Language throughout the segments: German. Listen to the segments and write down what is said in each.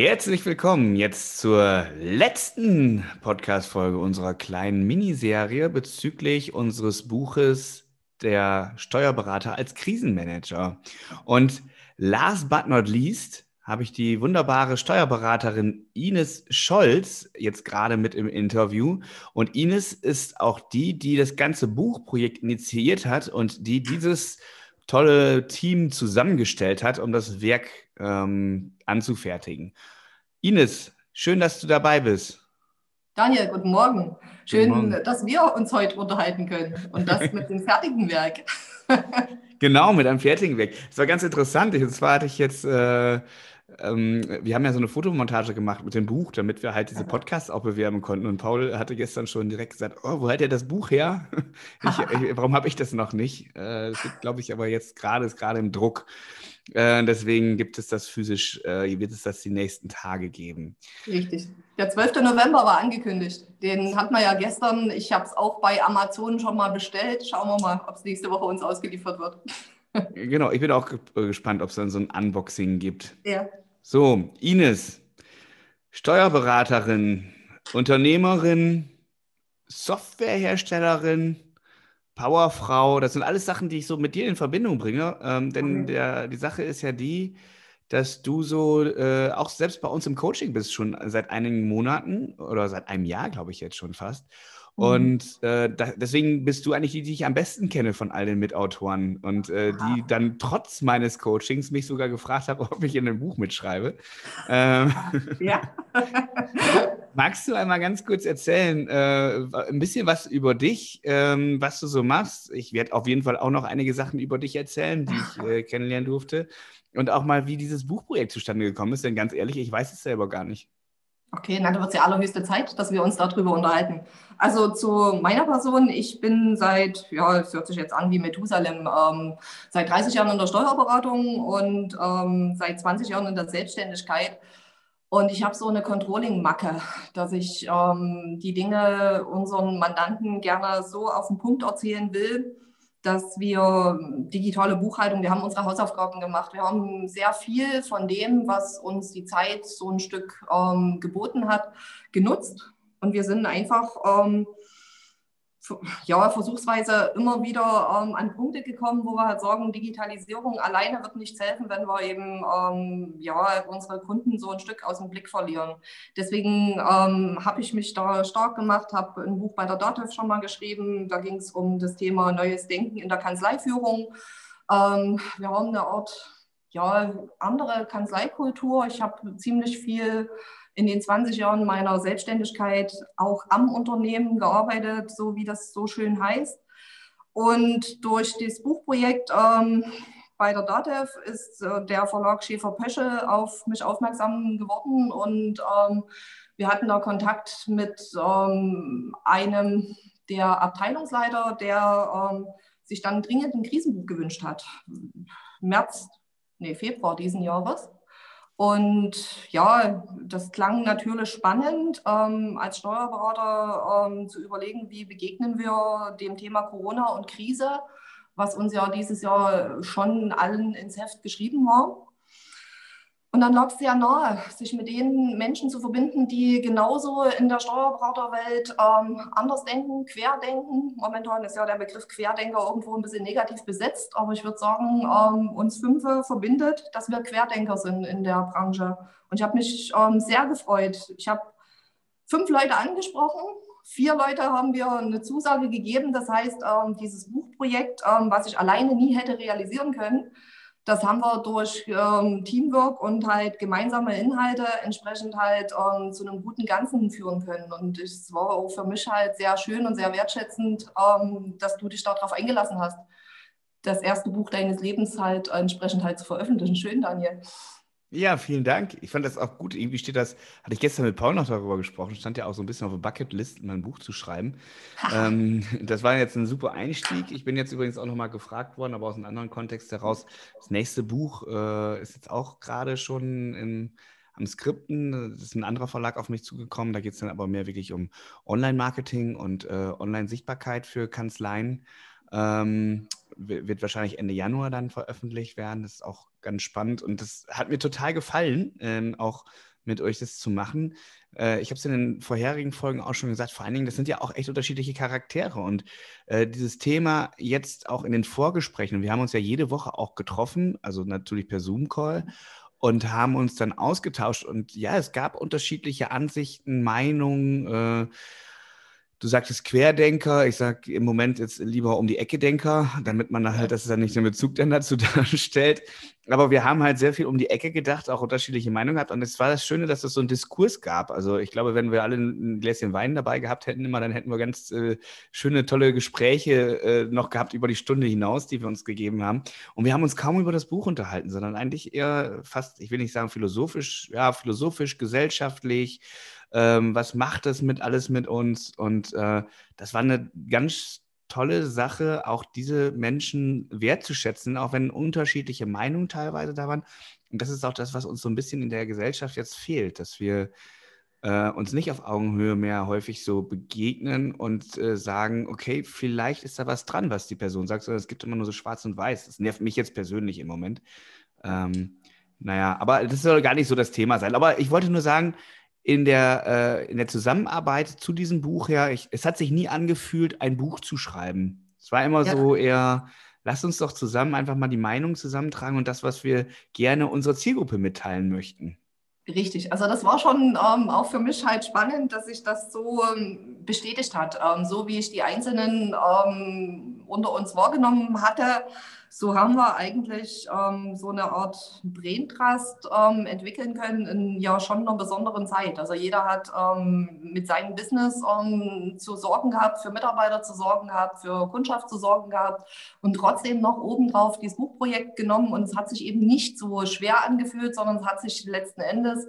Herzlich willkommen jetzt zur letzten Podcast-Folge unserer kleinen Miniserie bezüglich unseres Buches Der Steuerberater als Krisenmanager. Und last but not least habe ich die wunderbare Steuerberaterin Ines Scholz jetzt gerade mit im Interview. Und Ines ist auch die, die das ganze Buchprojekt initiiert hat und die dieses tolle Team zusammengestellt hat, um das Werk ähm, anzufertigen. Ines, schön, dass du dabei bist. Daniel, guten Morgen. Schön, guten Morgen. dass wir uns heute unterhalten können und das mit dem fertigen Werk. genau, mit einem fertigen Werk. Das war ganz interessant. Und zwar hatte ich jetzt äh, ähm, wir haben ja so eine Fotomontage gemacht mit dem Buch, damit wir halt diese Podcasts auch bewerben konnten. Und Paul hatte gestern schon direkt gesagt, oh, wo hat er das Buch her? ich, ich, warum habe ich das noch nicht? Äh, das glaube ich, aber jetzt gerade, ist gerade im Druck. Äh, deswegen gibt es das physisch, äh, wird es das die nächsten Tage geben. Richtig. Der 12. November war angekündigt. Den hatten wir ja gestern. Ich habe es auch bei Amazon schon mal bestellt. Schauen wir mal, ob es nächste Woche uns ausgeliefert wird. genau, ich bin auch gespannt, ob es dann so ein Unboxing gibt. Ja. So, Ines, Steuerberaterin, Unternehmerin, Softwareherstellerin, Powerfrau, das sind alles Sachen, die ich so mit dir in Verbindung bringe. Ähm, denn okay. der, die Sache ist ja die, dass du so äh, auch selbst bei uns im Coaching bist, schon seit einigen Monaten oder seit einem Jahr, glaube ich jetzt schon fast. Mhm. Und äh, da, deswegen bist du eigentlich die, die ich am besten kenne von all den Mitautoren und äh, die dann trotz meines Coachings mich sogar gefragt haben, ob ich in einem Buch mitschreibe. Ähm, ja. magst du einmal ganz kurz erzählen, äh, ein bisschen was über dich, ähm, was du so machst? Ich werde auf jeden Fall auch noch einige Sachen über dich erzählen, die ich äh, kennenlernen durfte. Und auch mal, wie dieses Buchprojekt zustande gekommen ist, denn ganz ehrlich, ich weiß es selber gar nicht. Okay, dann wird es ja allerhöchste Zeit, dass wir uns darüber unterhalten. Also zu meiner Person, ich bin seit, ja, es hört sich jetzt an wie Methusalem, ähm, seit 30 Jahren in der Steuerberatung und ähm, seit 20 Jahren in der Selbstständigkeit. Und ich habe so eine Controlling-Macke, dass ich ähm, die Dinge unseren Mandanten gerne so auf den Punkt erzählen will, dass wir digitale Buchhaltung, wir haben unsere Hausaufgaben gemacht, wir haben sehr viel von dem, was uns die Zeit so ein Stück ähm, geboten hat, genutzt. Und wir sind einfach ähm, ja, versuchsweise immer wieder ähm, an Punkte gekommen, wo wir halt sagen, Digitalisierung alleine wird nichts helfen, wenn wir eben ähm, ja, unsere Kunden so ein Stück aus dem Blick verlieren. Deswegen ähm, habe ich mich da stark gemacht, habe ein Buch bei der DATEV schon mal geschrieben. Da ging es um das Thema neues Denken in der Kanzleiführung. Ähm, wir haben eine Art ja, andere Kanzleikultur. Ich habe ziemlich viel in den 20 Jahren meiner Selbstständigkeit auch am Unternehmen gearbeitet, so wie das so schön heißt. Und durch das Buchprojekt ähm, bei der DATEV ist äh, der Verlag Schäfer-Pöschel auf mich aufmerksam geworden und ähm, wir hatten da Kontakt mit ähm, einem der Abteilungsleiter, der ähm, sich dann dringend ein Krisenbuch gewünscht hat. März, nee, Februar diesen Jahres. Und ja, das klang natürlich spannend, ähm, als Steuerberater ähm, zu überlegen, wie begegnen wir dem Thema Corona und Krise, was uns ja dieses Jahr schon allen ins Heft geschrieben war. Und dann lag es sehr nahe, sich mit den Menschen zu verbinden, die genauso in der Steuerberaterwelt ähm, anders denken, querdenken. Momentan ist ja der Begriff Querdenker irgendwo ein bisschen negativ besetzt, aber ich würde sagen, ähm, uns fünf verbindet, dass wir Querdenker sind in der Branche. Und ich habe mich ähm, sehr gefreut. Ich habe fünf Leute angesprochen. Vier Leute haben wir eine Zusage gegeben. Das heißt, ähm, dieses Buchprojekt, ähm, was ich alleine nie hätte realisieren können, das haben wir durch ähm, Teamwork und halt gemeinsame Inhalte entsprechend halt ähm, zu einem guten Ganzen führen können. Und es war auch für mich halt sehr schön und sehr wertschätzend, ähm, dass du dich darauf eingelassen hast, das erste Buch deines Lebens halt entsprechend halt zu veröffentlichen. Schön, Daniel. Ja, vielen Dank. Ich fand das auch gut. Irgendwie steht das, hatte ich gestern mit Paul noch darüber gesprochen, stand ja auch so ein bisschen auf der Bucketlist, mein Buch zu schreiben. ähm, das war jetzt ein super Einstieg. Ich bin jetzt übrigens auch nochmal gefragt worden, aber aus einem anderen Kontext heraus. Das nächste Buch äh, ist jetzt auch gerade schon in, am Skripten. Das ist ein anderer Verlag auf mich zugekommen. Da geht es dann aber mehr wirklich um Online-Marketing und äh, Online-Sichtbarkeit für Kanzleien. Ähm, wird wahrscheinlich Ende Januar dann veröffentlicht werden. Das ist auch ganz spannend und das hat mir total gefallen, ähm, auch mit euch das zu machen. Äh, ich habe es in den vorherigen Folgen auch schon gesagt, vor allen Dingen, das sind ja auch echt unterschiedliche Charaktere. Und äh, dieses Thema jetzt auch in den Vorgesprächen, wir haben uns ja jede Woche auch getroffen, also natürlich per Zoom-Call und haben uns dann ausgetauscht. Und ja, es gab unterschiedliche Ansichten, Meinungen. Äh, Du sagtest Querdenker, ich sage im Moment jetzt lieber um die Ecke Denker, damit man halt, dass es dann nicht den Bezug dann dazu darstellt. Aber wir haben halt sehr viel um die Ecke gedacht, auch unterschiedliche Meinungen gehabt. Und es war das Schöne, dass es so einen Diskurs gab. Also ich glaube, wenn wir alle ein Gläschen Wein dabei gehabt hätten, immer, dann hätten wir ganz äh, schöne, tolle Gespräche äh, noch gehabt über die Stunde hinaus, die wir uns gegeben haben. Und wir haben uns kaum über das Buch unterhalten, sondern eigentlich eher fast, ich will nicht sagen philosophisch, ja, philosophisch, gesellschaftlich ähm, was macht das mit alles mit uns? Und äh, das war eine ganz tolle Sache, auch diese Menschen wertzuschätzen, auch wenn unterschiedliche Meinungen teilweise da waren. Und das ist auch das, was uns so ein bisschen in der Gesellschaft jetzt fehlt, dass wir äh, uns nicht auf Augenhöhe mehr häufig so begegnen und äh, sagen, okay, vielleicht ist da was dran, was die Person sagt, sondern es gibt immer nur so schwarz und weiß. Das nervt mich jetzt persönlich im Moment. Ähm, naja, aber das soll gar nicht so das Thema sein. Aber ich wollte nur sagen, in der, äh, in der Zusammenarbeit zu diesem Buch her, ich, es hat sich nie angefühlt, ein Buch zu schreiben. Es war immer ja. so eher, lass uns doch zusammen einfach mal die Meinung zusammentragen und das, was wir gerne unserer Zielgruppe mitteilen möchten. Richtig, also das war schon ähm, auch für mich halt spannend, dass sich das so ähm, bestätigt hat. Ähm, so wie ich die Einzelnen ähm, unter uns wahrgenommen hatte, so haben wir eigentlich ähm, so eine Art Braintrust ähm, entwickeln können in ja schon einer besonderen Zeit. Also jeder hat ähm, mit seinem Business ähm, zu sorgen gehabt, für Mitarbeiter zu sorgen gehabt, für Kundschaft zu sorgen gehabt und trotzdem noch obendrauf dieses Buchprojekt genommen und es hat sich eben nicht so schwer angefühlt, sondern es hat sich letzten Endes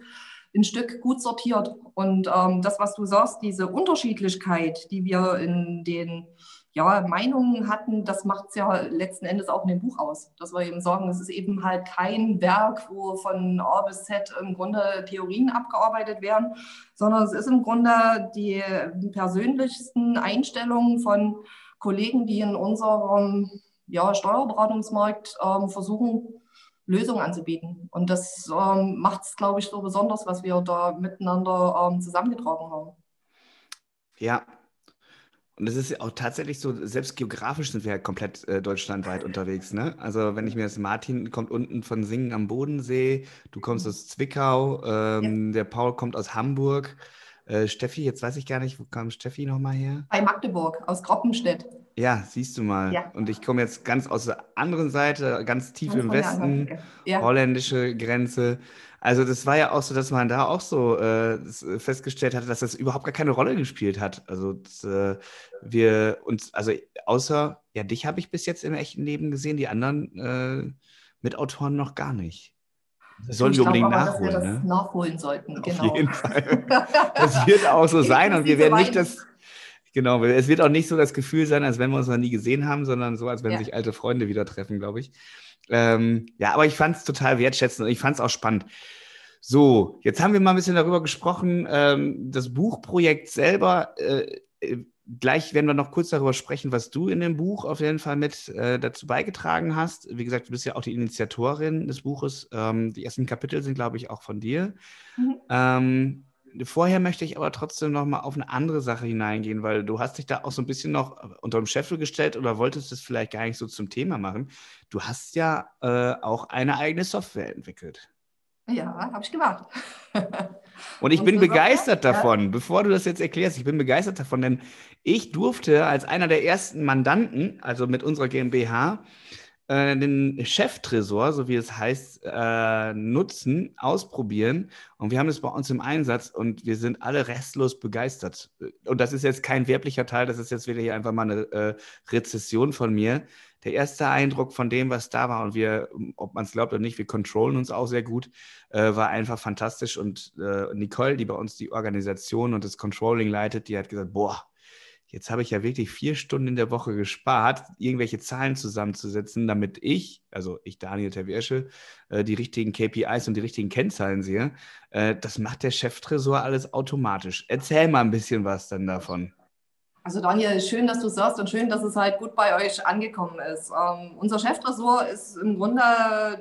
ein Stück gut sortiert. Und ähm, das, was du sagst, diese Unterschiedlichkeit, die wir in den ja, Meinungen hatten, das macht es ja letzten Endes auch in dem Buch aus. Dass wir eben sagen, es ist eben halt kein Werk, wo von A bis Z im Grunde Theorien abgearbeitet werden, sondern es ist im Grunde die persönlichsten Einstellungen von Kollegen, die in unserem ja, Steuerberatungsmarkt ähm, versuchen, Lösungen anzubieten. Und das ähm, macht es, glaube ich, so besonders, was wir da miteinander ähm, zusammengetragen haben. Ja, und es ist auch tatsächlich so, selbst geografisch sind wir ja komplett äh, deutschlandweit unterwegs. Ne? Also wenn ich mir das Martin kommt unten von Singen am Bodensee, du kommst aus Zwickau, ähm, ja. der Paul kommt aus Hamburg. Äh, Steffi, jetzt weiß ich gar nicht, wo kam Steffi nochmal her? Bei Magdeburg, aus Groppenstedt. Ja, siehst du mal. Ja. Und ich komme jetzt ganz aus der anderen Seite, ganz tief ganz im Westen, ja. holländische Grenze. Also das war ja auch so, dass man da auch so äh, äh, festgestellt hatte, dass das überhaupt gar keine Rolle gespielt hat. Also dass, äh, wir uns, also außer, ja, dich habe ich bis jetzt im echten Leben gesehen, die anderen äh, Mitautoren noch gar nicht. Das sollen wir unbedingt aber, nachholen. Dass wir das ne? nachholen sollten, Auf genau. jeden Fall. Das wird auch so sein und wir werden nicht das, genau, es wird auch nicht so das Gefühl sein, als wenn wir uns noch nie gesehen haben, sondern so, als wenn ja. sich alte Freunde wieder treffen, glaube ich. Ähm, ja, aber ich fand es total wertschätzend und ich fand es auch spannend. So, jetzt haben wir mal ein bisschen darüber gesprochen. Ähm, das Buchprojekt selber, äh, äh, gleich werden wir noch kurz darüber sprechen, was du in dem Buch auf jeden Fall mit äh, dazu beigetragen hast. Wie gesagt, du bist ja auch die Initiatorin des Buches. Ähm, die ersten Kapitel sind, glaube ich, auch von dir. Mhm. Vorher möchte ich aber trotzdem noch mal auf eine andere Sache hineingehen, weil du hast dich da auch so ein bisschen noch unter dem Scheffel gestellt oder wolltest es vielleicht gar nicht so zum Thema machen. Du hast ja äh, auch eine eigene Software entwickelt. Ja, habe ich gemacht. Und ich Und bin begeistert Software? davon, ja. bevor du das jetzt erklärst, ich bin begeistert davon, denn ich durfte als einer der ersten Mandanten, also mit unserer GmbH, äh, den Cheftresor, so wie es heißt, äh, nutzen, ausprobieren. Und wir haben es bei uns im Einsatz und wir sind alle restlos begeistert. Und das ist jetzt kein werblicher Teil, das ist jetzt wieder hier einfach mal eine äh, Rezession von mir. Der erste Eindruck von dem, was da war, und wir, ob man es glaubt oder nicht, wir kontrollen uns auch sehr gut, äh, war einfach fantastisch. Und äh, Nicole, die bei uns die Organisation und das Controlling leitet, die hat gesagt, boah, jetzt habe ich ja wirklich vier Stunden in der Woche gespart, irgendwelche Zahlen zusammenzusetzen, damit ich, also ich, Daniel Terwiersche, äh, die richtigen KPIs und die richtigen Kennzahlen sehe. Äh, das macht der Cheftresor alles automatisch. Erzähl mal ein bisschen was dann davon. Also Daniel, schön, dass du sagst und schön, dass es halt gut bei euch angekommen ist. Ähm, unser Cheftresor ist im Grunde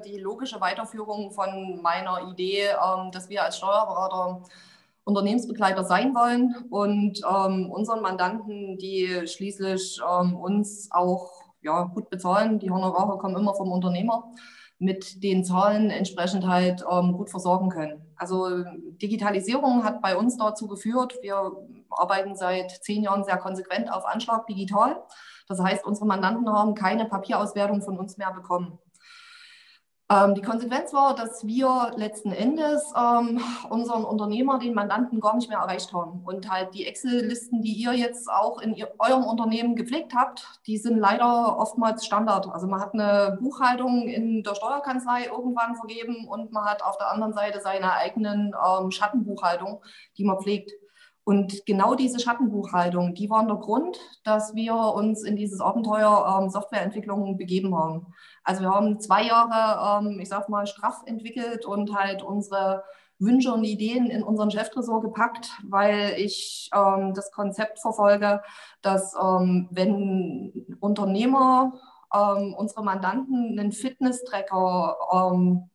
die logische Weiterführung von meiner Idee, ähm, dass wir als Steuerberater Unternehmensbegleiter sein wollen und ähm, unseren Mandanten, die schließlich ähm, uns auch ja, gut bezahlen, die Honorare kommen immer vom Unternehmer, mit den Zahlen entsprechend halt ähm, gut versorgen können. Also Digitalisierung hat bei uns dazu geführt, wir arbeiten seit zehn Jahren sehr konsequent auf Anschlag digital. Das heißt, unsere Mandanten haben keine Papierauswertung von uns mehr bekommen. Ähm, die Konsequenz war, dass wir letzten Endes ähm, unseren Unternehmer, den Mandanten, gar nicht mehr erreicht haben. Und halt die Excel-Listen, die ihr jetzt auch in ihr, eurem Unternehmen gepflegt habt, die sind leider oftmals Standard. Also man hat eine Buchhaltung in der Steuerkanzlei irgendwann vergeben und man hat auf der anderen Seite seine eigenen ähm, Schattenbuchhaltung, die man pflegt. Und genau diese Schattenbuchhaltung, die waren der Grund, dass wir uns in dieses Abenteuer ähm, Softwareentwicklung begeben haben. Also wir haben zwei Jahre, ähm, ich sag mal, straff entwickelt und halt unsere Wünsche und Ideen in unseren Cheftresor gepackt, weil ich ähm, das Konzept verfolge, dass ähm, wenn Unternehmer ähm, unsere Mandanten einen Fitness-Tracker ähm,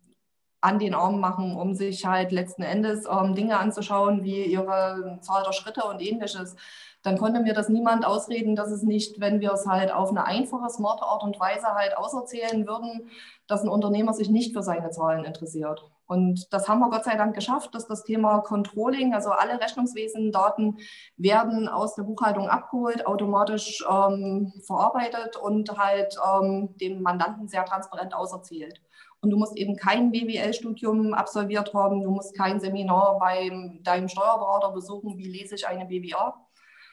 an den Arm machen, um sich halt letzten Endes ähm, Dinge anzuschauen, wie ihre Zahl der Schritte und ähnliches, dann konnte mir das niemand ausreden, dass es nicht, wenn wir es halt auf eine einfache, smarte Art und Weise halt auserzählen würden, dass ein Unternehmer sich nicht für seine Zahlen interessiert. Und das haben wir Gott sei Dank geschafft, dass das Thema Controlling, also alle Rechnungswesendaten werden aus der Buchhaltung abgeholt, automatisch ähm, verarbeitet und halt ähm, dem Mandanten sehr transparent auserzählt. Und du musst eben kein BWL-Studium absolviert haben, du musst kein Seminar bei deinem Steuerberater besuchen, wie lese ich eine BWA,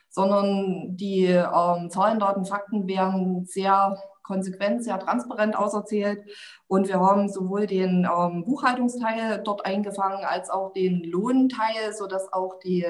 sondern die ähm, Zahlen, Daten, Fakten werden sehr konsequent, sehr transparent auserzählt. Und wir haben sowohl den ähm, Buchhaltungsteil dort eingefangen als auch den Lohnteil, sodass auch die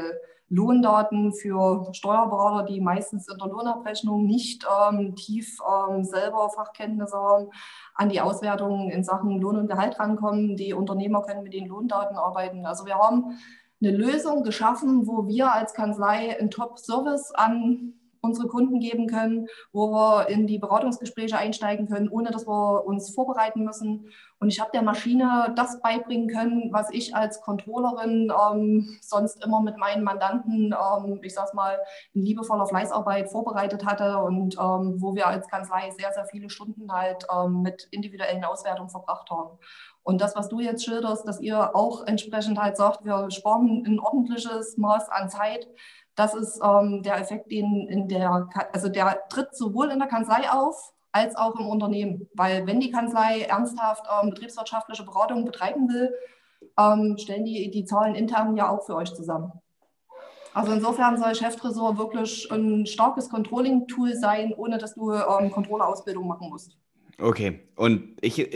Lohndaten für Steuerberater, die meistens in der Lohnabrechnung nicht ähm, tief ähm, selber Fachkenntnisse haben, an die Auswertungen in Sachen Lohn und Gehalt rankommen. Die Unternehmer können mit den Lohndaten arbeiten. Also wir haben eine Lösung geschaffen, wo wir als Kanzlei einen Top-Service an unsere Kunden geben können, wo wir in die Beratungsgespräche einsteigen können, ohne dass wir uns vorbereiten müssen. Und ich habe der Maschine das beibringen können, was ich als Controllerin ähm, sonst immer mit meinen Mandanten, ähm, ich sag's mal, in liebevoller Fleißarbeit vorbereitet hatte und ähm, wo wir als Kanzlei sehr, sehr viele Stunden halt ähm, mit individuellen Auswertungen verbracht haben. Und das, was du jetzt schilderst, dass ihr auch entsprechend halt sagt, wir sparen ein ordentliches Maß an Zeit, das ist ähm, der Effekt, den in der, also der tritt sowohl in der Kanzlei auf als auch im Unternehmen. Weil wenn die Kanzlei ernsthaft ähm, betriebswirtschaftliche Beratung betreiben will, ähm, stellen die die Zahlen intern ja auch für euch zusammen. Also insofern soll Cheftresor wirklich ein starkes Controlling-Tool sein, ohne dass du ähm, Controller-Ausbildung machen musst. Okay, und ich,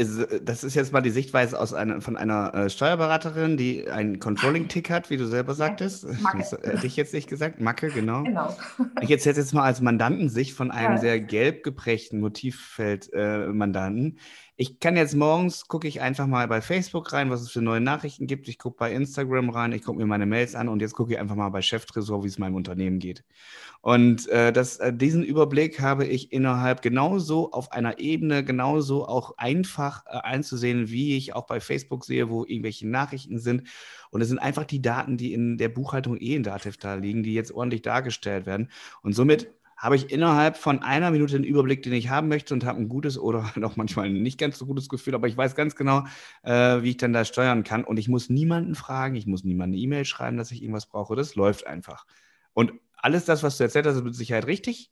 das ist jetzt mal die Sichtweise aus einer, von einer äh, Steuerberaterin, die einen Controlling-Tick hat, wie du selber sagtest. Macke. Das hätte ich jetzt nicht gesagt. Macke, genau. genau. Ich erzähle jetzt mal als Mandantensicht von einem ja. sehr gelb geprägten Motivfeld-Mandanten. Äh, ich kann jetzt morgens, gucke ich einfach mal bei Facebook rein, was es für neue Nachrichten gibt. Ich gucke bei Instagram rein, ich gucke mir meine Mails an und jetzt gucke ich einfach mal bei Cheftresor, wie es meinem Unternehmen geht. Und äh, das, äh, diesen Überblick habe ich innerhalb genauso auf einer Ebene, genauso auch einfach äh, einzusehen, wie ich auch bei Facebook sehe, wo irgendwelche Nachrichten sind. Und es sind einfach die Daten, die in der Buchhaltung eh in Dativ da liegen, die jetzt ordentlich dargestellt werden. Und somit habe ich innerhalb von einer Minute den Überblick, den ich haben möchte und habe ein gutes oder noch manchmal ein nicht ganz so gutes Gefühl, aber ich weiß ganz genau, äh, wie ich dann da steuern kann. Und ich muss niemanden fragen, ich muss niemanden eine E-Mail schreiben, dass ich irgendwas brauche. Das läuft einfach. Und alles das, was du erzählt hast, ist mit Sicherheit richtig.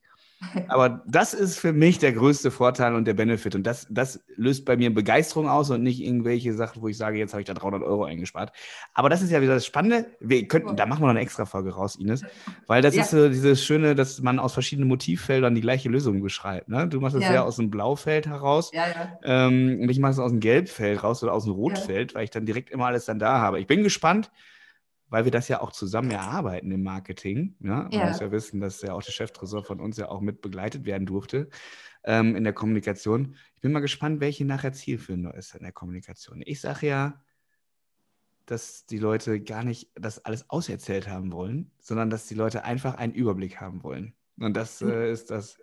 Aber das ist für mich der größte Vorteil und der Benefit. Und das, das löst bei mir Begeisterung aus und nicht irgendwelche Sachen, wo ich sage, jetzt habe ich da 300 Euro eingespart. Aber das ist ja wieder das Spannende. Wir könnten, da machen wir noch eine extra Folge raus, Ines. Weil das ja. ist so dieses Schöne, dass man aus verschiedenen Motivfeldern die gleiche Lösung beschreibt. Ne? Du machst es ja. ja aus dem Blaufeld heraus. Ja, ja. Ähm, und ich mache es aus dem Gelbfeld raus oder aus dem Rotfeld, weil ich dann direkt immer alles dann da habe. Ich bin gespannt weil wir das ja auch zusammen erarbeiten im Marketing. Ja? Man ja. muss ja wissen, dass ja auch der Cheftresor von uns ja auch mit begleitet werden durfte ähm, in der Kommunikation. Ich bin mal gespannt, welche nachher zielführender ist in der Kommunikation. Ich sage ja, dass die Leute gar nicht das alles auserzählt haben wollen, sondern dass die Leute einfach einen Überblick haben wollen. Und das äh, ist das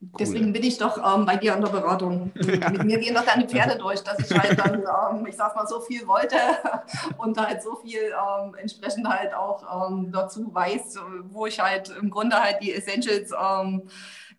Deswegen bin ich doch ähm, bei dir in der Beratung. Ja. Mit mir gehen doch deine Pferde durch, dass ich halt dann, ähm, ich sag mal, so viel wollte und halt so viel ähm, entsprechend halt auch ähm, dazu weiß, wo ich halt im Grunde halt die Essentials ähm,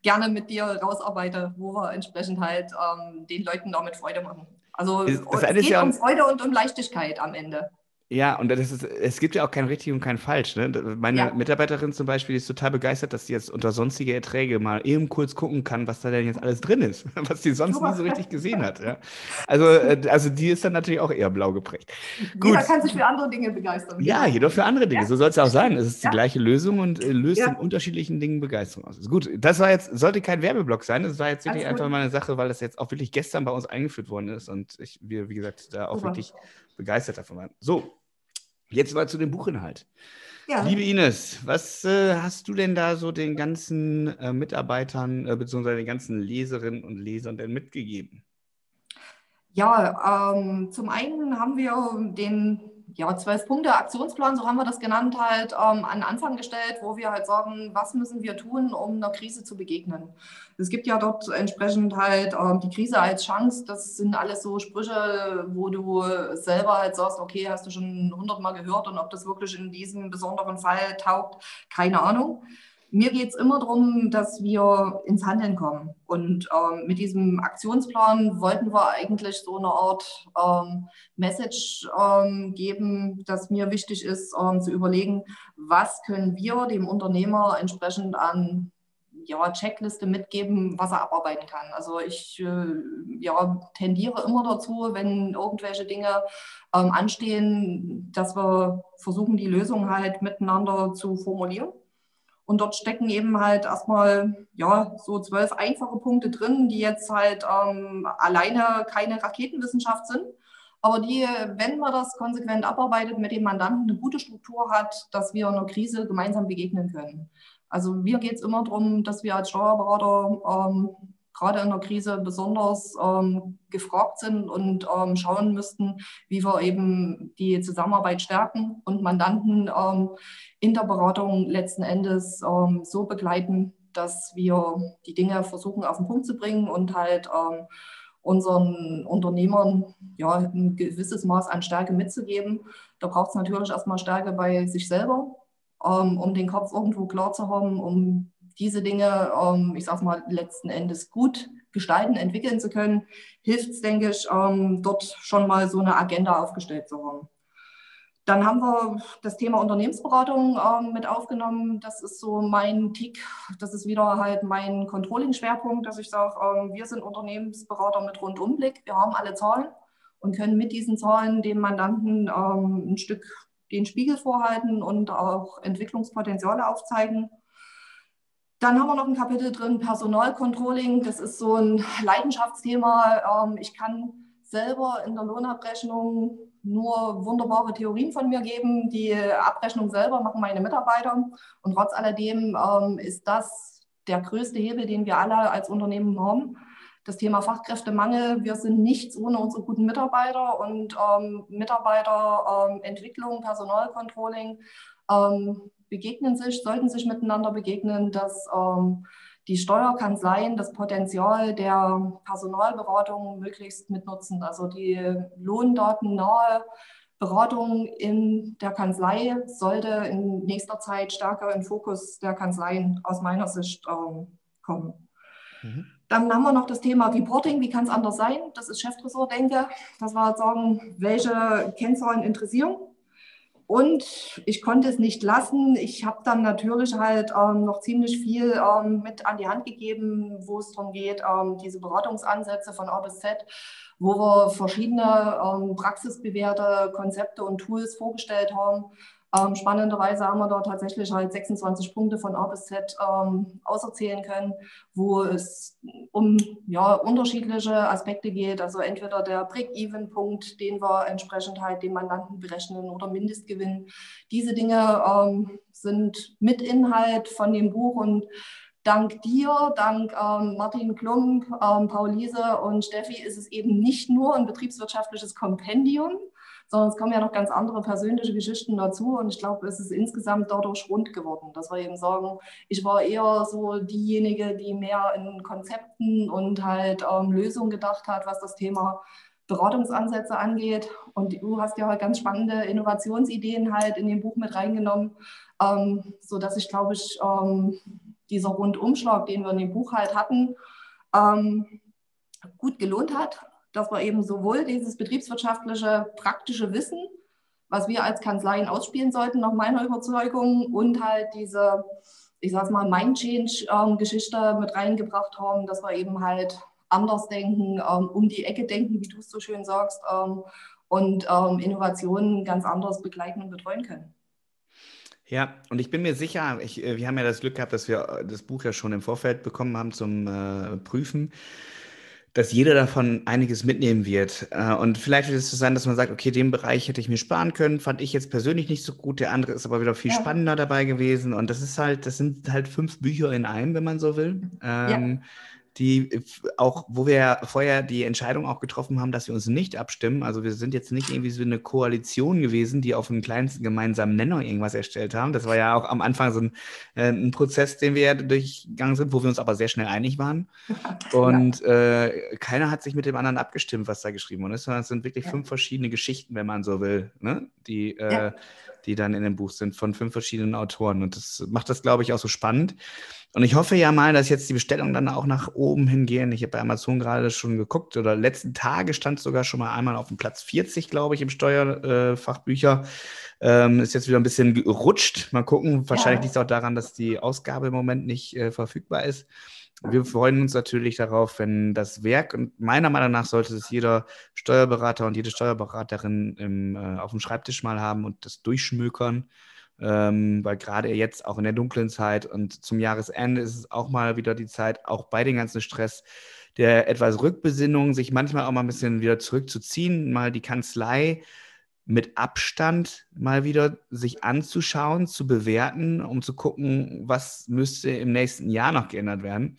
gerne mit dir rausarbeite, wo wir entsprechend halt ähm, den Leuten damit Freude machen. Also es, es geht ja um Freude und um Leichtigkeit am Ende. Ja, und das ist, es gibt ja auch kein richtig und kein falsch. Ne? Meine ja. Mitarbeiterin zum Beispiel ist total begeistert, dass sie jetzt unter sonstige Erträge mal eben kurz gucken kann, was da denn jetzt alles drin ist, was sie sonst nie so richtig gesehen hat. Ja? Also, äh, also die ist dann natürlich auch eher blau geprägt. Gut. Jeder kann sich für andere Dinge begeistern. Ja, jeder für andere Dinge. Ja. So soll es auch sein. Es ist die gleiche Lösung und äh, löst in unterschiedlichen Dingen Begeisterung aus. Gut, das war jetzt, sollte kein Werbeblock sein. Das war jetzt wirklich einfach mal eine Sache, weil das jetzt auch wirklich gestern bei uns eingeführt worden ist und ich, wir, wie gesagt, da auch Super. wirklich begeistert davon waren. So, Jetzt mal zu dem Buchinhalt. Ja. Liebe Ines, was äh, hast du denn da so den ganzen äh, Mitarbeitern äh, bzw. den ganzen Leserinnen und Lesern denn mitgegeben? Ja, ähm, zum einen haben wir den ja, zwölf Punkte Aktionsplan, so haben wir das genannt, halt ähm, an Anfang gestellt, wo wir halt sagen, was müssen wir tun, um einer Krise zu begegnen. Es gibt ja dort entsprechend halt ähm, die Krise als Chance. Das sind alles so Sprüche, wo du selber halt sagst, okay, hast du schon hundertmal gehört und ob das wirklich in diesem besonderen Fall taugt, keine Ahnung. Mir geht es immer darum, dass wir ins Handeln kommen. Und ähm, mit diesem Aktionsplan wollten wir eigentlich so eine Art ähm, Message ähm, geben, dass mir wichtig ist, ähm, zu überlegen, was können wir dem Unternehmer entsprechend an ja, Checkliste mitgeben, was er abarbeiten kann. Also ich äh, ja, tendiere immer dazu, wenn irgendwelche Dinge ähm, anstehen, dass wir versuchen, die Lösung halt miteinander zu formulieren und dort stecken eben halt erstmal ja, so zwölf einfache Punkte drin, die jetzt halt ähm, alleine keine Raketenwissenschaft sind, aber die, wenn man das konsequent abarbeitet, mit dem Mandanten eine gute Struktur hat, dass wir einer Krise gemeinsam begegnen können. Also mir geht es immer darum, dass wir als Steuerberater ähm, gerade in der Krise besonders ähm, gefragt sind und ähm, schauen müssten, wie wir eben die Zusammenarbeit stärken und Mandanten ähm, in der Beratung letzten Endes ähm, so begleiten, dass wir die Dinge versuchen auf den Punkt zu bringen und halt ähm, unseren Unternehmern ja, ein gewisses Maß an Stärke mitzugeben. Da braucht es natürlich erstmal Stärke bei sich selber, ähm, um den Kopf irgendwo klar zu haben, um diese Dinge, ähm, ich sage mal, letzten Endes gut gestalten, entwickeln zu können, hilft es, denke ich, ähm, dort schon mal so eine Agenda aufgestellt zu haben. Dann haben wir das Thema Unternehmensberatung ähm, mit aufgenommen. Das ist so mein Tick. Das ist wieder halt mein Controlling-Schwerpunkt, dass ich sage, ähm, wir sind Unternehmensberater mit Rundumblick. Wir haben alle Zahlen und können mit diesen Zahlen dem Mandanten ähm, ein Stück den Spiegel vorhalten und auch Entwicklungspotenziale aufzeigen. Dann haben wir noch ein Kapitel drin, Personalcontrolling. Das ist so ein Leidenschaftsthema. Ähm, ich kann selber in der Lohnabrechnung nur wunderbare Theorien von mir geben. Die Abrechnung selber machen meine Mitarbeiter. Und trotz alledem ähm, ist das der größte Hebel, den wir alle als Unternehmen haben. Das Thema Fachkräftemangel. Wir sind nichts ohne unsere guten Mitarbeiter und ähm, Mitarbeiterentwicklung, Personalcontrolling begegnen sich, sollten sich miteinander begegnen, dass ähm, die Steuerkanzleien das Potenzial der Personalberatung möglichst mitnutzen. Also die lohndatennahe Beratung in der Kanzlei sollte in nächster Zeit stärker in Fokus der Kanzleien aus meiner Sicht ähm, kommen. Mhm. Dann haben wir noch das Thema Reporting. Wie kann es anders sein? Das ist Chefressort, denke. Dass wir sagen, welche Kennzahlen interessieren und ich konnte es nicht lassen. Ich habe dann natürlich halt ähm, noch ziemlich viel ähm, mit an die Hand gegeben, wo es darum geht, ähm, diese Beratungsansätze von A bis Z, wo wir verschiedene ähm, praxisbewährte Konzepte und Tools vorgestellt haben, ähm, spannenderweise haben wir da tatsächlich halt 26 Punkte von A bis Z ähm, auserzählen können, wo es um ja, unterschiedliche Aspekte geht. Also entweder der Break-Even-Punkt, den wir entsprechend halt dem Mandanten berechnen oder Mindestgewinn. Diese Dinge ähm, sind mit Inhalt von dem Buch und Dank dir, dank ähm, Martin Klump, ähm, Paul und Steffi ist es eben nicht nur ein betriebswirtschaftliches Kompendium, sondern es kommen ja noch ganz andere persönliche Geschichten dazu. Und ich glaube, es ist insgesamt dadurch rund geworden, dass wir eben sagen, ich war eher so diejenige, die mehr in Konzepten und halt ähm, Lösungen gedacht hat, was das Thema Beratungsansätze angeht. Und du hast ja halt ganz spannende Innovationsideen halt in dem Buch mit reingenommen, ähm, sodass ich, glaube ich, ähm, dieser Rundumschlag, den wir in dem Buch halt hatten, ähm, gut gelohnt hat, dass wir eben sowohl dieses betriebswirtschaftliche, praktische Wissen, was wir als Kanzleien ausspielen sollten, nach meiner Überzeugung, und halt diese, ich sag's mal, Mind-Change-Geschichte mit reingebracht haben, dass wir eben halt anders denken, ähm, um die Ecke denken, wie du es so schön sagst, ähm, und ähm, Innovationen ganz anders begleiten und betreuen können. Ja, und ich bin mir sicher, ich, äh, wir haben ja das Glück gehabt, dass wir äh, das Buch ja schon im Vorfeld bekommen haben zum äh, Prüfen, dass jeder davon einiges mitnehmen wird. Äh, und vielleicht wird es so sein, dass man sagt, okay, den Bereich hätte ich mir sparen können, fand ich jetzt persönlich nicht so gut, der andere ist aber wieder viel ja. spannender dabei gewesen. Und das ist halt, das sind halt fünf Bücher in einem, wenn man so will. Ähm, ja die auch, wo wir vorher die Entscheidung auch getroffen haben, dass wir uns nicht abstimmen. Also wir sind jetzt nicht irgendwie so eine Koalition gewesen, die auf einen kleinsten gemeinsamen Nenner irgendwas erstellt haben. Das war ja auch am Anfang so ein, äh, ein Prozess, den wir ja durchgegangen sind, wo wir uns aber sehr schnell einig waren. Und ja. äh, keiner hat sich mit dem anderen abgestimmt, was da geschrieben wurde. Sondern es sind wirklich ja. fünf verschiedene Geschichten, wenn man so will, ne? die, äh. Die dann in dem Buch sind von fünf verschiedenen Autoren. Und das macht das, glaube ich, auch so spannend. Und ich hoffe ja mal, dass jetzt die Bestellungen dann auch nach oben hingehen. Ich habe bei Amazon gerade schon geguckt oder letzten Tage stand es sogar schon mal einmal auf dem Platz 40, glaube ich, im Steuerfachbücher. Äh, ähm, ist jetzt wieder ein bisschen gerutscht. Mal gucken. Wahrscheinlich ja. liegt es auch daran, dass die Ausgabe im Moment nicht äh, verfügbar ist. Wir freuen uns natürlich darauf, wenn das Werk, und meiner Meinung nach sollte es jeder Steuerberater und jede Steuerberaterin im, äh, auf dem Schreibtisch mal haben und das durchschmökern. Ähm, weil gerade jetzt auch in der dunklen Zeit und zum Jahresende ist es auch mal wieder die Zeit, auch bei dem ganzen Stress, der etwas Rückbesinnung, sich manchmal auch mal ein bisschen wieder zurückzuziehen, mal die Kanzlei mit Abstand mal wieder sich anzuschauen, zu bewerten, um zu gucken, was müsste im nächsten Jahr noch geändert werden.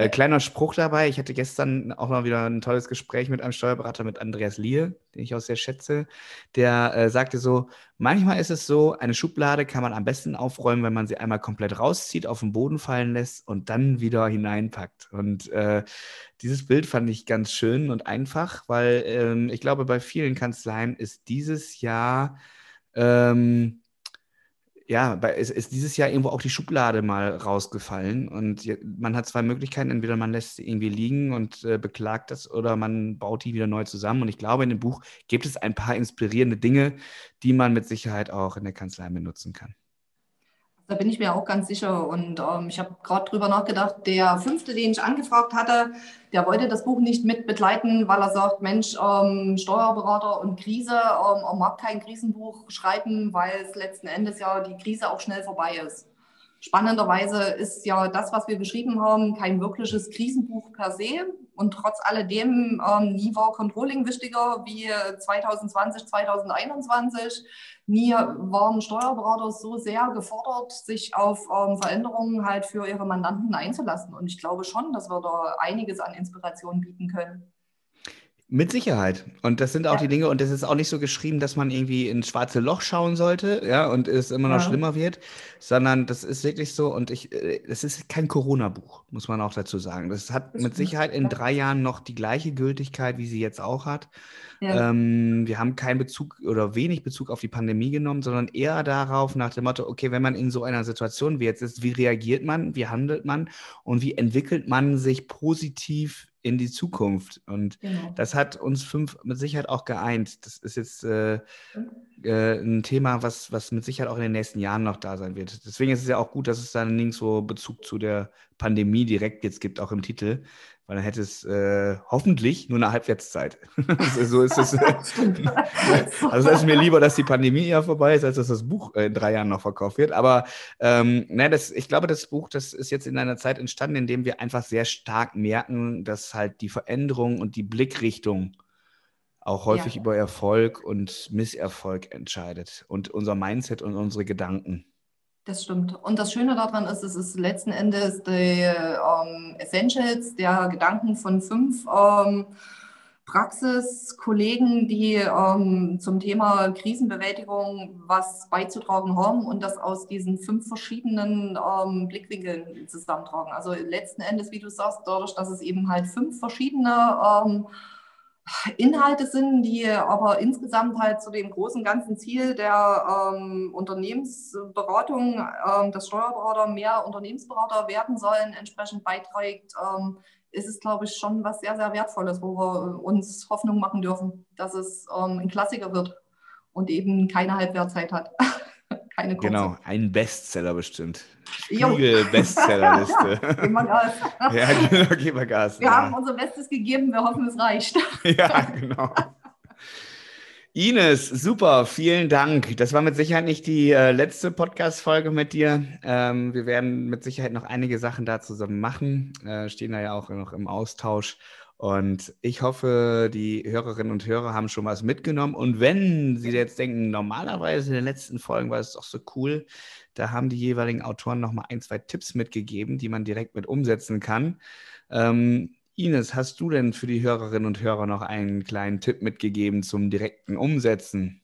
Äh, kleiner Spruch dabei. Ich hatte gestern auch mal wieder ein tolles Gespräch mit einem Steuerberater, mit Andreas Lier, den ich auch sehr schätze. Der äh, sagte so: Manchmal ist es so, eine Schublade kann man am besten aufräumen, wenn man sie einmal komplett rauszieht, auf den Boden fallen lässt und dann wieder hineinpackt. Und äh, dieses Bild fand ich ganz schön und einfach, weil ähm, ich glaube, bei vielen Kanzleien ist dieses Jahr. Ähm, ja, es ist dieses Jahr irgendwo auch die Schublade mal rausgefallen und man hat zwei Möglichkeiten. Entweder man lässt sie irgendwie liegen und äh, beklagt das oder man baut die wieder neu zusammen. Und ich glaube, in dem Buch gibt es ein paar inspirierende Dinge, die man mit Sicherheit auch in der Kanzlei benutzen kann. Da bin ich mir auch ganz sicher. Und ähm, ich habe gerade drüber nachgedacht, der fünfte, den ich angefragt hatte, der wollte das Buch nicht mit begleiten, weil er sagt, Mensch, ähm, Steuerberater und Krise, ähm, er mag kein Krisenbuch schreiben, weil es letzten Endes ja die Krise auch schnell vorbei ist. Spannenderweise ist ja das, was wir beschrieben haben, kein wirkliches Krisenbuch per se. Und trotz alledem, ähm, nie war Controlling wichtiger wie 2020, 2021. Nie waren Steuerberater so sehr gefordert, sich auf ähm, Veränderungen halt für ihre Mandanten einzulassen. Und ich glaube schon, dass wir da einiges an Inspiration bieten können. Mit Sicherheit. Und das sind auch ja. die Dinge, und das ist auch nicht so geschrieben, dass man irgendwie ins schwarze Loch schauen sollte, ja, und es immer noch ja. schlimmer wird, sondern das ist wirklich so, und ich, es ist kein Corona-Buch, muss man auch dazu sagen. Das hat das mit Sicherheit in drei Jahren noch die gleiche Gültigkeit, wie sie jetzt auch hat. Ja. Ähm, wir haben keinen Bezug oder wenig Bezug auf die Pandemie genommen, sondern eher darauf nach dem Motto, okay, wenn man in so einer Situation wie jetzt ist, wie reagiert man, wie handelt man und wie entwickelt man sich positiv in die Zukunft. Und genau. das hat uns fünf mit Sicherheit auch geeint. Das ist jetzt äh, äh, ein Thema, was, was mit Sicherheit auch in den nächsten Jahren noch da sein wird. Deswegen ist es ja auch gut, dass es dann nirgendwo Bezug zu der Pandemie direkt jetzt gibt, auch im Titel, weil dann hätte es äh, hoffentlich nur eine Halbwertszeit. so ist es. also es ist mir lieber, dass die Pandemie ja vorbei ist, als dass das Buch äh, in drei Jahren noch verkauft wird. Aber ähm, ne, das, ich glaube, das Buch, das ist jetzt in einer Zeit entstanden, in dem wir einfach sehr stark merken, dass halt die Veränderung und die Blickrichtung auch häufig ja. über Erfolg und Misserfolg entscheidet und unser Mindset und unsere Gedanken. Das stimmt. Und das Schöne daran ist, es ist letzten Endes die ähm, Essentials der Gedanken von fünf ähm, Praxiskollegen, die ähm, zum Thema Krisenbewältigung was beizutragen haben und das aus diesen fünf verschiedenen ähm, Blickwinkeln zusammentragen. Also letzten Endes, wie du sagst, dadurch, dass es eben halt fünf verschiedene ähm, Inhalte sind, die aber insgesamt halt zu dem großen ganzen Ziel der ähm, Unternehmensberatung, ähm, dass Steuerberater mehr Unternehmensberater werden sollen, entsprechend beiträgt, ähm, ist es, glaube ich, schon was sehr, sehr Wertvolles, wo wir uns Hoffnung machen dürfen, dass es ähm, ein Klassiker wird und eben keine Halbwertzeit hat. keine kurze. Genau, ein Bestseller bestimmt. Spiegel Bestsellerliste. geben wir Gas. ja, genau, geben wir Gas. Wir ja. haben unser Bestes gegeben, wir hoffen, es reicht. ja, genau. Ines, super, vielen Dank. Das war mit Sicherheit nicht die äh, letzte Podcast-Folge mit dir. Ähm, wir werden mit Sicherheit noch einige Sachen da zusammen machen, äh, stehen da ja auch noch im Austausch. Und ich hoffe, die Hörerinnen und Hörer haben schon was mitgenommen. Und wenn Sie jetzt denken, normalerweise in den letzten Folgen war es doch so cool, da haben die jeweiligen Autoren noch mal ein, zwei Tipps mitgegeben, die man direkt mit umsetzen kann. Ähm, Ines, hast du denn für die Hörerinnen und Hörer noch einen kleinen Tipp mitgegeben zum direkten Umsetzen?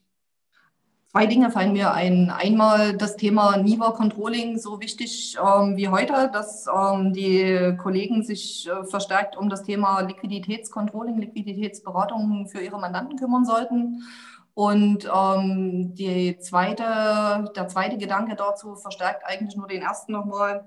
Zwei Dinge fallen mir ein. Einmal das Thema NIVA Controlling, so wichtig ähm, wie heute, dass ähm, die Kollegen sich äh, verstärkt um das Thema Liquiditätscontrolling, Liquiditätsberatung für ihre Mandanten kümmern sollten. Und ähm, die zweite, der zweite Gedanke dazu verstärkt eigentlich nur den ersten nochmal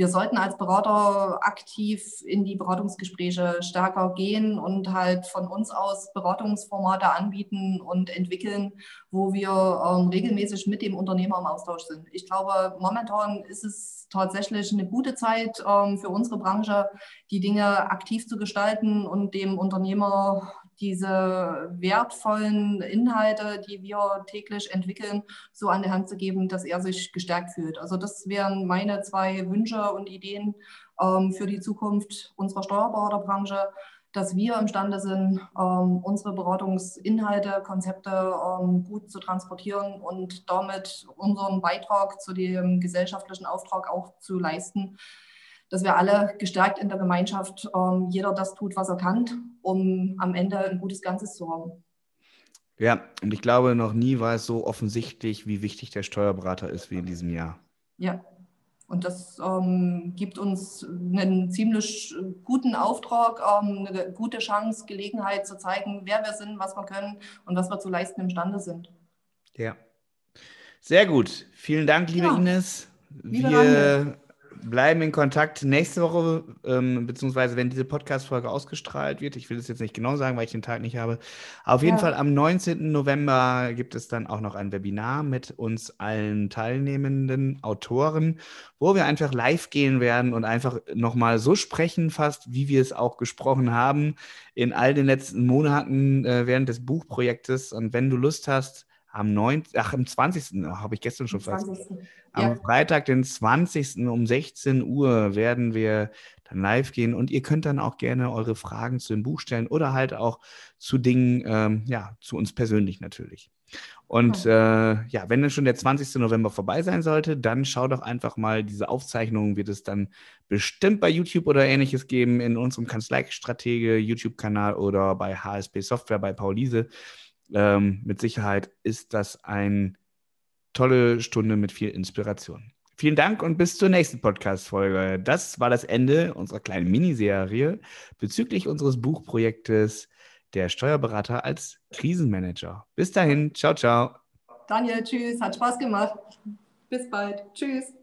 wir sollten als Berater aktiv in die Beratungsgespräche stärker gehen und halt von uns aus Beratungsformate anbieten und entwickeln, wo wir ähm, regelmäßig mit dem Unternehmer im Austausch sind. Ich glaube, momentan ist es tatsächlich eine gute Zeit ähm, für unsere Branche, die Dinge aktiv zu gestalten und dem Unternehmer diese wertvollen Inhalte, die wir täglich entwickeln, so an die Hand zu geben, dass er sich gestärkt fühlt. Also das wären meine zwei Wünsche und Ideen ähm, für die Zukunft unserer Steuerberaterbranche, dass wir imstande sind, ähm, unsere Beratungsinhalte, Konzepte ähm, gut zu transportieren und damit unseren Beitrag zu dem gesellschaftlichen Auftrag auch zu leisten, dass wir alle gestärkt in der Gemeinschaft ähm, jeder das tut, was er kann, um am Ende ein gutes Ganzes zu haben. Ja, und ich glaube, noch nie war es so offensichtlich, wie wichtig der Steuerberater ist wie in diesem Jahr. Ja, und das ähm, gibt uns einen ziemlich guten Auftrag, ähm, eine gute Chance, Gelegenheit zu zeigen, wer wir sind, was wir können und was wir zu leisten imstande sind. Ja. Sehr gut. Vielen Dank, liebe ja. Ines. Wir bleiben in Kontakt nächste Woche, ähm, beziehungsweise wenn diese Podcast-Folge ausgestrahlt wird. Ich will es jetzt nicht genau sagen, weil ich den Tag nicht habe. Auf jeden ja. Fall am 19. November gibt es dann auch noch ein Webinar mit uns allen teilnehmenden Autoren, wo wir einfach live gehen werden und einfach nochmal so sprechen, fast wie wir es auch gesprochen haben in all den letzten Monaten äh, während des Buchprojektes. Und wenn du Lust hast, am 9., ach, am 20. habe ich gestern schon fast. Am ja. Freitag, den 20. um 16 Uhr werden wir dann live gehen und ihr könnt dann auch gerne eure Fragen zu dem Buch stellen oder halt auch zu Dingen, ähm, ja, zu uns persönlich natürlich. Und äh, ja, wenn dann schon der 20. November vorbei sein sollte, dann schau doch einfach mal, diese Aufzeichnung wird es dann bestimmt bei YouTube oder ähnliches geben, in unserem Kanzleistratege YouTube-Kanal oder bei HSB Software bei Paulise. Ähm, mit Sicherheit ist das eine tolle Stunde mit viel Inspiration. Vielen Dank und bis zur nächsten Podcast-Folge. Das war das Ende unserer kleinen Miniserie bezüglich unseres Buchprojektes Der Steuerberater als Krisenmanager. Bis dahin, ciao, ciao. Daniel, tschüss, hat Spaß gemacht. Bis bald. Tschüss.